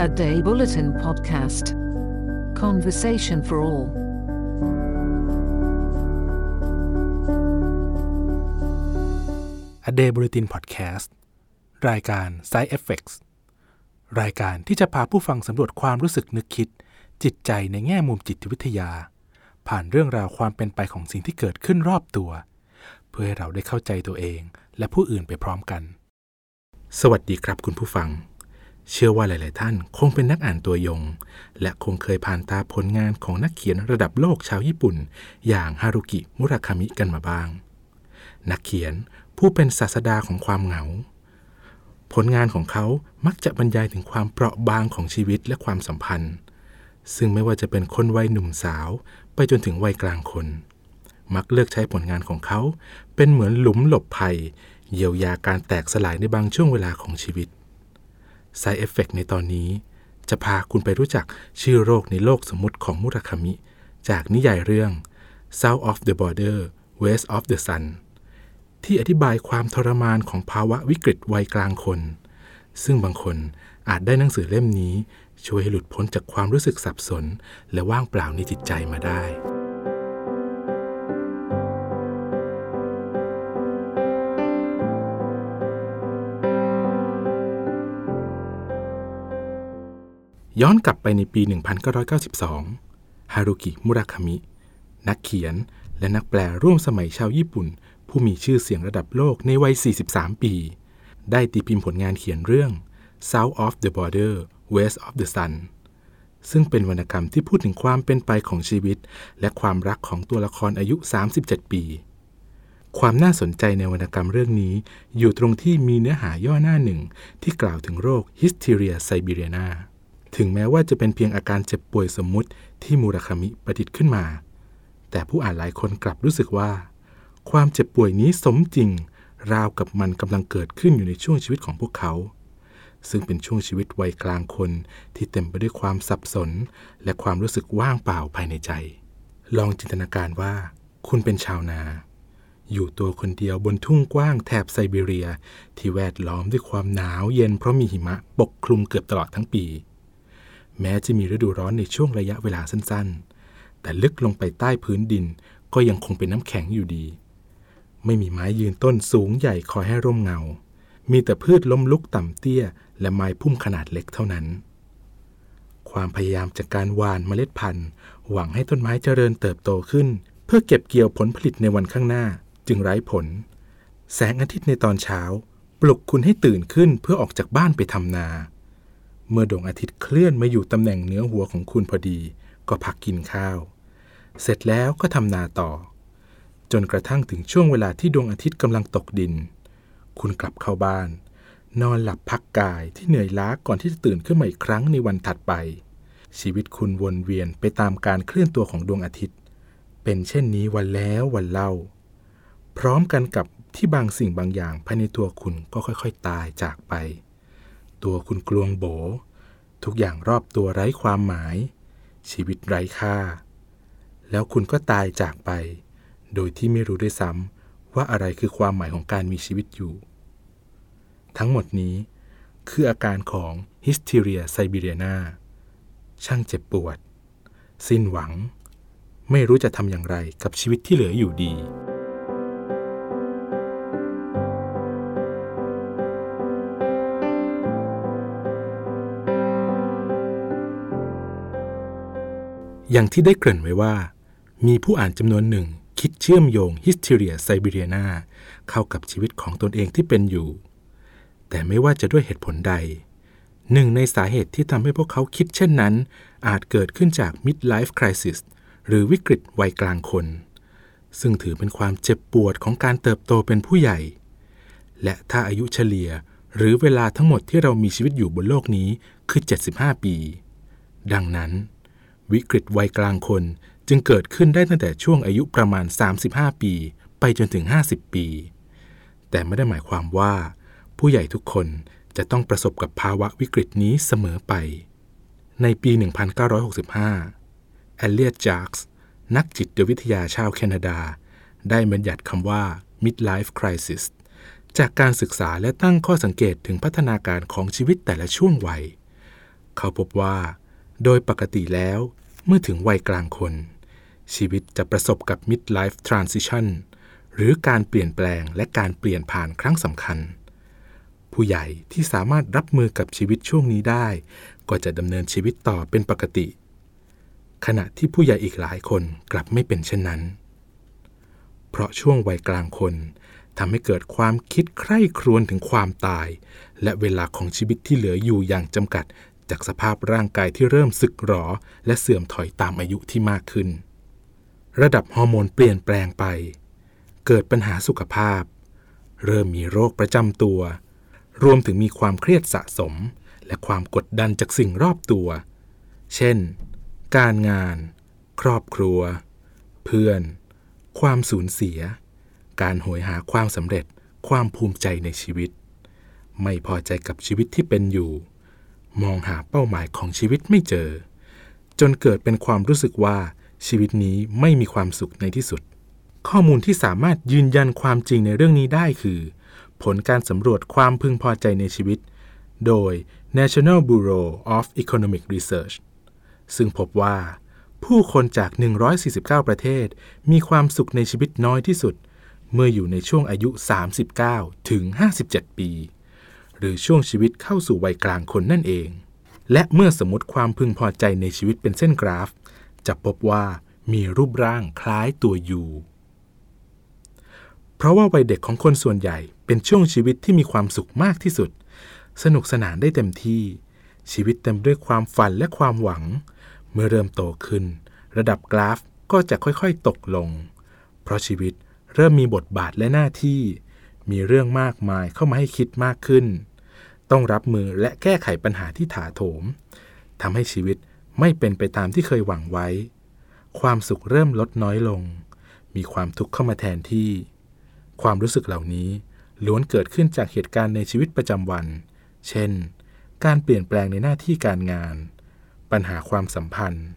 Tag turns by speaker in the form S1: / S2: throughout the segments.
S1: A Day Bulletin Podcast. Conversation for all.
S2: A Day Bulletin Podcast รายการ Side Effects รายการที่จะพาผู้ฟังสำรวจความรู้สึกนึกคิด จิตใจในแง่มุมจิตวิทยา ผ่านเรื่องราวความเป็นไปของสิ่งที่เกิดขึ้นรอบตัว เพื่อให้เราได้เข้าใจตัวเองและผู้อื่นไปพร้อมกัน สวัสดีครับคุณผู้ฟัง เชื่อว่าหลาย ๆ ท่านคงเป็นนักอ่านตัวยง และคงเคยผ่านตาผลงานของนักเขียนระดับโลกชาวญี่ปุ่น อย่างฮารุกิมุราคามิกันมาบ้าง นักเขียนผู้เป็นศาสดาของความเหงา ผลงานของเขามักจะบรรยายถึงความเปราะบางของชีวิตและความสัมพันธ์ ซึ่งไม่ว่าจะเป็นคนวัยหนุ่มสาว ไปจนถึงวัยกลางคน มักเลือกใช้ผลงานของเขา เป็นเหมือนหลุมหลบภัย เยียวยาการแตกสลายในบางช่วงเวลาของชีวิต Side Effect ในตอนนี้ จะพาคุณไปรู้จักชื่อโรคในโลกสมมุติของมุราคามิ จากนิยายเรื่อง South of the Border West of the Sun ที่อธิบายความทรมานของภาวะวิกฤตวัยกลางคน ซึ่งบางคนอาจได้หนังสือเล่มนี้ ช่วยให้หลุดพ้นจากความรู้สึกสับสน และว่างเปล่าในจิตใจมาได้ ย้อนกลับไปในปี 1992 ฮารุกิ มุราคามิ นักเขียนและนักแปลร่วมสมัยชาวญี่ปุ่น ผู้มีชื่อเสียงระดับโลกในวัย 43 ปี ได้ตีพิมพ์ผลงานเขียนเรื่อง South of the Border West of the Sun ซึ่งเป็นวรรณกรรมที่พูดถึงความเป็นไปของชีวิต และความรักของตัวละครอายุ 37 ปี ความน่าสนใจในวรรณกรรมเรื่องนี้ อยู่ตรงที่มีเนื้อหาย่อหน้าหนึ่งที่กล่าวถึงโรค Hysteria Siberiana ถึงแม้ว่าจะเป็นเพียงอาการเจ็บป่วยสมมุติที่มูราคามิประดิษฐ์ขึ้นมา แต่ผู้อ่านหลายคนกลับรู้สึกว่า ความเจ็บป่วยนี้สมจริง ราวกับมันกำลังเกิดขึ้นอยู่ในช่วงชีวิตของพวกเขา ซึ่งเป็นช่วงชีวิตวัยกลางคนที่เต็มไปด้วยความสับสน และความรู้สึกว่างเปล่าภายในใจ ลองจินตนาการว่า คุณเป็นชาวนา อยู่ตัวคนเดียวบนทุ่งกว้างแถบไซบีเรีย ที่แวดล้อมด้วยความหนาวเย็นเพราะมีหิมะปกคลุมเกือบตลอดทั้งปี แม้จะมีฤดูร้อนในช่วงระยะเวลาสั้นๆ แต่ลึกลงไปใต้พื้นดินก็ยังคงเป็นน้ำแข็งอยู่ดี ไม่มีไม้ยืนต้นสูงใหญ่คอยให้ร่มเงา มีแต่พืชล้มลุกต่ำเตี้ย และไม้พุ่มขนาดเล็กเท่านั้น ความพยายามจากการหว่านเมล็ดพันธุ์ หวังให้ต้นไม้เจริญเติบโตขึ้น เพื่อเก็บเกี่ยวผลผลิตในวันข้างหน้าจึงไร้ผล แสงอาทิตย์ในตอนเช้า ปลุกคุณให้ตื่นขึ้นเพื่อออกจากบ้านไปทำนา เมื่อดวงอาทิตย์เคลื่อนมาอยู่ตำแหน่งเนื้อหัวของคุณพอดี ก็พักกินข้าว เสร็จแล้วก็ทำนาต่อ จนกระทั่งถึงช่วงเวลาที่ดวงอาทิตย์กำลังตกดิน คุณกลับเข้าบ้าน นอนหลับพักกายที่เหนื่อยล้าก่อนที่จะตื่นขึ้นมาอีกครั้งในวันถัดไป ชีวิตคุณวนเวียนไปตามการเคลื่อนตัวของดวงอาทิตย์ เป็นเช่นนี้วันแล้ววันเล่า พร้อมกันกับที่บางสิ่งบางอย่างภายในตัวคุณก็ค่อย ๆ ตายจากไป ตัวคุณกลวงโบ ทุกอย่างรอบตัวไร้ความหมาย ชีวิตไร้ค่า แล้วคุณก็ตายจากไป โดยที่ไม่รู้ด้วยซ้ำว่าอะไรคือความหมายของการมีชีวิตอยู่ ทั้งหมดนี้คืออาการของ Hysteria Siberiana ช่างเจ็บปวด สิ้นหวัง ไม่รู้จะทำอย่างไรกับชีวิตที่เหลืออยู่ดี อย่างที่ได้เกริ่นไว้ว่า มีผู้อ่านจำนวนหนึ่งคิดเชื่อมโยง Hysteria Siberiana เข้ากับชีวิตของตนเองที่เป็นอยู่ แต่ไม่ว่าจะด้วยเหตุผลใด หนึ่งในสาเหตุที่ทำให้พวกเขาคิดเช่นนั้น อาจเกิดขึ้นจาก midlife crisis หรือวิกฤตวัยกลางคน ซึ่งถือเป็นความเจ็บปวดของการเติบโตเป็นผู้ใหญ่ และถ้าอายุเฉลี่ยหรือเวลาทั้งหมดที่เรามีชีวิตอยู่บนโลกนี้คือ 75 ปี ดังนั้น วิกฤตวัยกลางคน จึงเกิดขึ้นได้ตั้งแต่ช่วงอายุประมาณ 35 ปี ไปจนถึง 50 ปี แต่ไม่ได้หมายความว่า ผู้ใหญ่ทุกคนจะต้องประสบกับภาวะวิกฤตนี้เสมอไป ในปี 1965 แอลเลียตจากส์นักจิตวิทยาชาวแคนาดา ได้บัญญัติคำว่า midlife crisis จากการศึกษาและตั้งข้อสังเกตถึงพัฒนาการของชีวิตแต่ละช่วงวัย เขาพบว่า โดยปกติแล้ว มื่อถึงวัยกลางคน ชีวิตจะประสบกับ midlife transition หรือการเปลี่ยนแปลงและการเปลี่ยนผ่านครั้งสำคัญ ผู้ใหญ่ที่สามารถรับมือกับชีวิตช่วงนี้ได้ ก็จะดำเนินชีวิตต่อเป็นปกติ ขณะที่ผู้ใหญ่อีกหลายคนกลับไม่เป็นเช่นนั้น เพราะช่วงวัยกลางคนทำให้เกิดความคิดใคร่ครวญถึงความตาย และเวลาของชีวิตที่เหลืออยู่อย่างจำกัด จากสภาพร่างกายที่เริ่มสึกหรอ และเสื่อมถอยตามอายุที่มากขึ้น ระดับฮอร์โมนเปลี่ยนแปลงไป เกิดปัญหาสุขภาพ เริ่มมีโรคประจำตัว รวมถึงมีความเครียดสะสม และความกดดันจากสิ่งรอบตัว เช่น การงาน ครอบครัว เพื่อน ความสูญเสีย การโหยหาความสำเร็จ ความภูมิใจในชีวิต ไม่พอใจกับชีวิตที่เป็นอยู่ มองหาเป้าหมายของชีวิตไม่เจอ จนเกิดเป็นความรู้สึกว่าชีวิตนี้ไม่มีความสุขในที่สุด ข้อมูลที่สามารถยืนยันความจริงในเรื่องนี้ได้คือ ผลการสำรวจความพึงพอใจในชีวิต โดย National Bureau of Economic Research ซึ่งพบว่า ผู้คนจาก 149 ประเทศ มีความสุขในชีวิตน้อยที่สุด เมื่ออยู่ในช่วงอายุ 39 ถึง 57 ปี หรือช่วงชีวิตเข้าสู่วัยกลางคนนั่นเอง และเมื่อสมมติความพึงพอใจในชีวิตเป็นเส้นกราฟ จะพบว่ามีรูปร่างคล้ายตัวยูเพราะว่าวัยเด็กของคนส่วนใหญ่เป็นช่วงชีวิตที่มีความสุขมากที่สุด สนุกสนานได้เต็มที่ ชีวิตเต็มด้วยความฝันและความหวัง เมื่อเริ่มโตขึ้น ระดับกราฟก็จะค่อยๆตกลง เพราะชีวิตเริ่มมีบทบาทและหน้าที่ มีเรื่องมากมายเข้ามาให้คิดมากขึ้น ต้องรับมือและแก้ไขปัญหาที่ถาโถมทำให้ชีวิตไม่เป็นไปตามที่เคยหวังไว้ ความสุขเริ่มลดน้อยลง มีความทุกข์เข้ามาแทนที่ ความรู้สึกเหล่านี้ล้วนเกิดขึ้นจากเหตุการณ์ในชีวิตประจำวัน เช่น การเปลี่ยนแปลงในหน้าที่การงาน ปัญหาความสัมพันธ์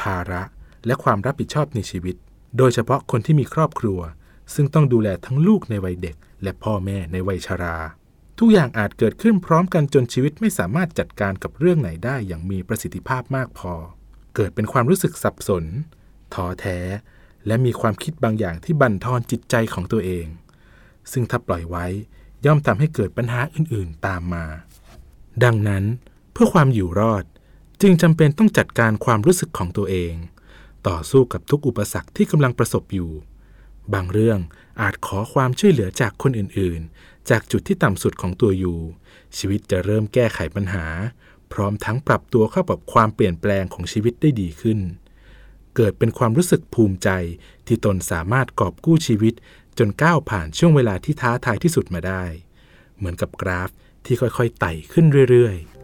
S2: ภาระ และความรับผิดชอบในชีวิต โดยเฉพาะคนที่มีครอบครัว ซึ่งต้องดูแลทั้งลูกในวัยเด็ก และพ่อแม่ในวัยชรา ทุกอย่างอาจเกิดขึ้นพร้อมกันจนชีวิตไม่สามารถจัดการกับเรื่องไหนได้อย่างมีประสิทธิภาพมากพอ เกิดเป็นความรู้สึกสับสนท้อแท้ และมีความคิดบางอย่างที่บั่นทอนจิตใจของตัวเอง ซึ่งถ้าปล่อยไว้ย่อมทำให้เกิดปัญหาอื่นๆตามมา ดังนั้น เพื่อความอยู่รอด จึงจำเป็นต้องจัดการความรู้สึกของตัวเอง ต่อสู้กับทุกอุปสรรคที่กำลังประสบอยู่ บางเรื่องอาจขอความช่วยเหลือจากคนอื่นๆ จากจุดที่ต่ำสุดของตัวอยู่ชีวิตจะเริ่มแก้ไขปัญหา พร้อมทั้งปรับตัวเข้ากับความเปลี่ยนแปลงของชีวิตได้ดีขึ้น เกิดเป็นความรู้สึกภูมิใจ ที่ตนสามารถกอบกู้ชีวิต จนก้าวผ่านช่วงเวลาที่ท้าทายที่สุดมาได้ เหมือนกับกราฟที่ค่อยๆไต่ขึ้นเรื่อยๆ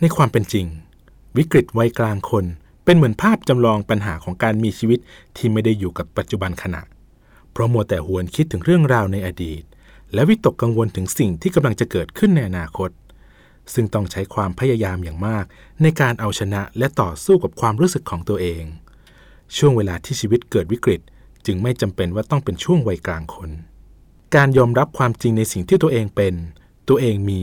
S2: ในความเป็นจริง วิกฤตวัยกลางคน เป็นเหมือนภาพจำลองปัญหาของการมีชีวิตที่ไม่ได้อยู่กับปัจจุบันขณะ เพราะมัวแต่หวนคิดถึงเรื่องราวในอดีต และวิตกกังวลถึงสิ่งที่กำลังจะเกิดขึ้นในอนาคต ซึ่งต้องใช้ความพยายามอย่างมาก ในการเอาชนะและต่อสู้กับความรู้สึกของตัวเอง ช่วงเวลาที่ชีวิตเกิดวิกฤต จึงไม่จำเป็นว่าต้องเป็นช่วงวัยกลางคน การยอมรับความจริงในสิ่งที่ตัวเองเป็น ตัวเองมี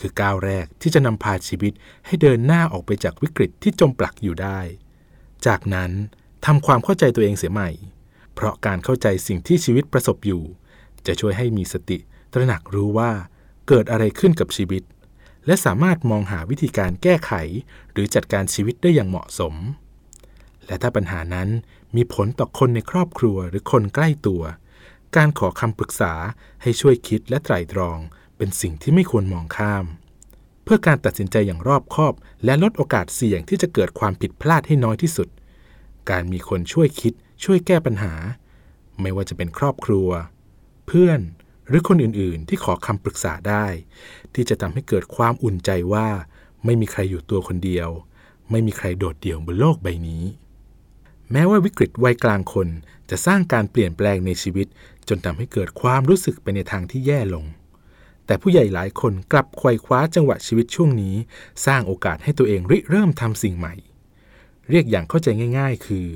S2: คือก้าวแรกที่จะนำพาชีวิตให้เดินหน้าออกไปจากวิกฤตที่จมปลักอยู่ได้ จากนั้นทำความเข้าใจตัวเองเสียใหม่ เพราะการเข้าใจสิ่งที่ชีวิตประสบอยู่ จะช่วยให้มีสติตระหนักรู้ว่าเกิดอะไรขึ้นกับชีวิต และสามารถมองหาวิธีการแก้ไข หรือจัดการชีวิตได้อย่างเหมาะสม และถ้าปัญหานั้นมีผลต่อคนในครอบครัวหรือคนใกล้ตัว การขอคำปรึกษาให้ช่วยคิดและไตร่ตรอง เป็นสิ่งที่ไม่ควรมองข้าม เพื่อการตัดสินใจอย่างรอบคอบ และลดโอกาสเสี่ยงที่จะเกิดความผิดพลาดให้น้อยที่สุด การมีคนช่วยคิด ช่วยแก้ปัญหา ไม่ว่าจะเป็นครอบครัว เพื่อนหรือคนอื่นๆ ที่ขอคำปรึกษาได้ ที่จะทำให้เกิดความอุ่นใจว่า ไม่มีใครอยู่ตัวคนเดียว ไม่มีใครโดดเดี่ยวบนโลกใบนี้ แม้ว่าวิกฤตวัยกลางคนจะสร้างการเปลี่ยนแปลงในชีวิต จนทำให้เกิดความรู้สึกไปในทางที่แย่ลง แต่ผู้ใหญ่หลายคนกลับไขว่คว้าจังหวะชีวิตช่วงนี้ สร้างโอกาสให้ตัวเองริเริ่มทำสิ่งใหม่ เรียกอย่างเข้าใจง่าย ๆ คือ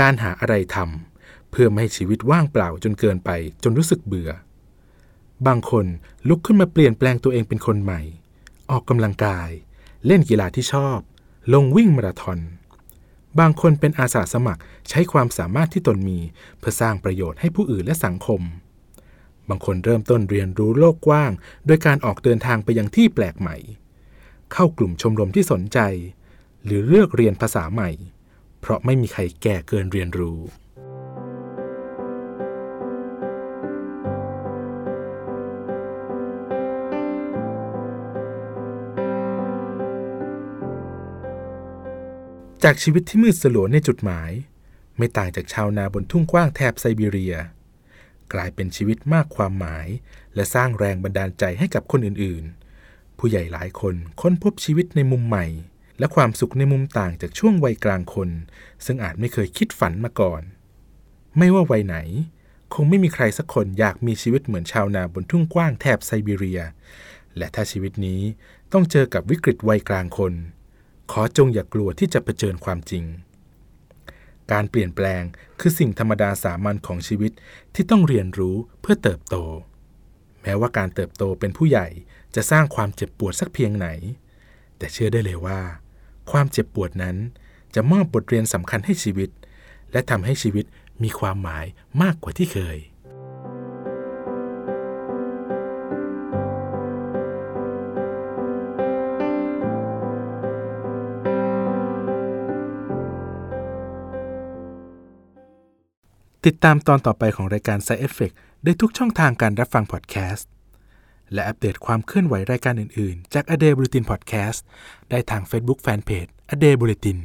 S2: การหาอะไรทำเพื่อไม่ให้ชีวิตว่างเปล่าจนเกินไปจนรู้สึกเบื่อ บางคนลุกขึ้นมาเปลี่ยนแปลงตัวเองเป็นคนใหม่ ออกกำลังกาย เล่นกีฬาที่ชอบ ลงวิ่งมาราธอนบางคนเป็นอาสาสมัครใช้ความสามารถที่ตนมี เพื่อสร้างประโยชน์ให้ผู้อื่นและสังคม บางคนเริ่มต้นเรียนรู้โลกกว้าง โดยการออกเดินทางไปยังที่แปลกใหม่ เข้ากลุ่มชมรมที่สนใจ หรือเลือกเรียนภาษาใหม่ เพราะไม่มีใครแก่เกินเรียนรู้จากชีวิตที่มืดสลัวในจุดหมาย ไม่ต่างจากชาวนาบนทุ่งกว้างแถบไซบีเรีย กลายเป็นชีวิตมากความหมาย และสร้างแรงบันดาลใจให้กับคนอื่นๆ ผู้ใหญ่หลายคนค้นพบชีวิตในมุมใหม่ และความสุขในมุมต่างจากช่วงวัยกลางคน ซึ่งอาจไม่เคยคิดฝันมาก่อน ไม่ว่าวัยไหน คงไม่มีใครสักคนอยากมีชีวิตเหมือนชาวนาบนทุ่งกว้างแถบไซบีเรีย และถ้าชีวิตนี้ต้องเจอกับวิกฤตวัยกลางคน ขอจงอย่ากลัวที่จะเผชิญความจริง การเปลี่ยนแปลงคือสิ่งธรรมดาสามัญของชีวิตที่ต้องเรียนรู้เพื่อเติบโต แม้ว่าการเติบโตเป็นผู้ใหญ่จะสร้างความเจ็บปวดสักเพียงไหน แต่เชื่อได้เลยว่า ความเจ็บปวดนั้นจะมอบบทเรียนสำคัญให้ชีวิต และทำให้ชีวิตมีความหมายมากกว่าที่เคย ติดตามตอนต่อไปของรายการ Side Effect ได้ทุกช่องทางการรับฟังพอดแคสต์ และอัปเดตความเคลื่อนไหวรายการอื่น ๆ จาก A Day Bulletin Podcast ได้ทาง Facebook Fanpage A Day Bulletin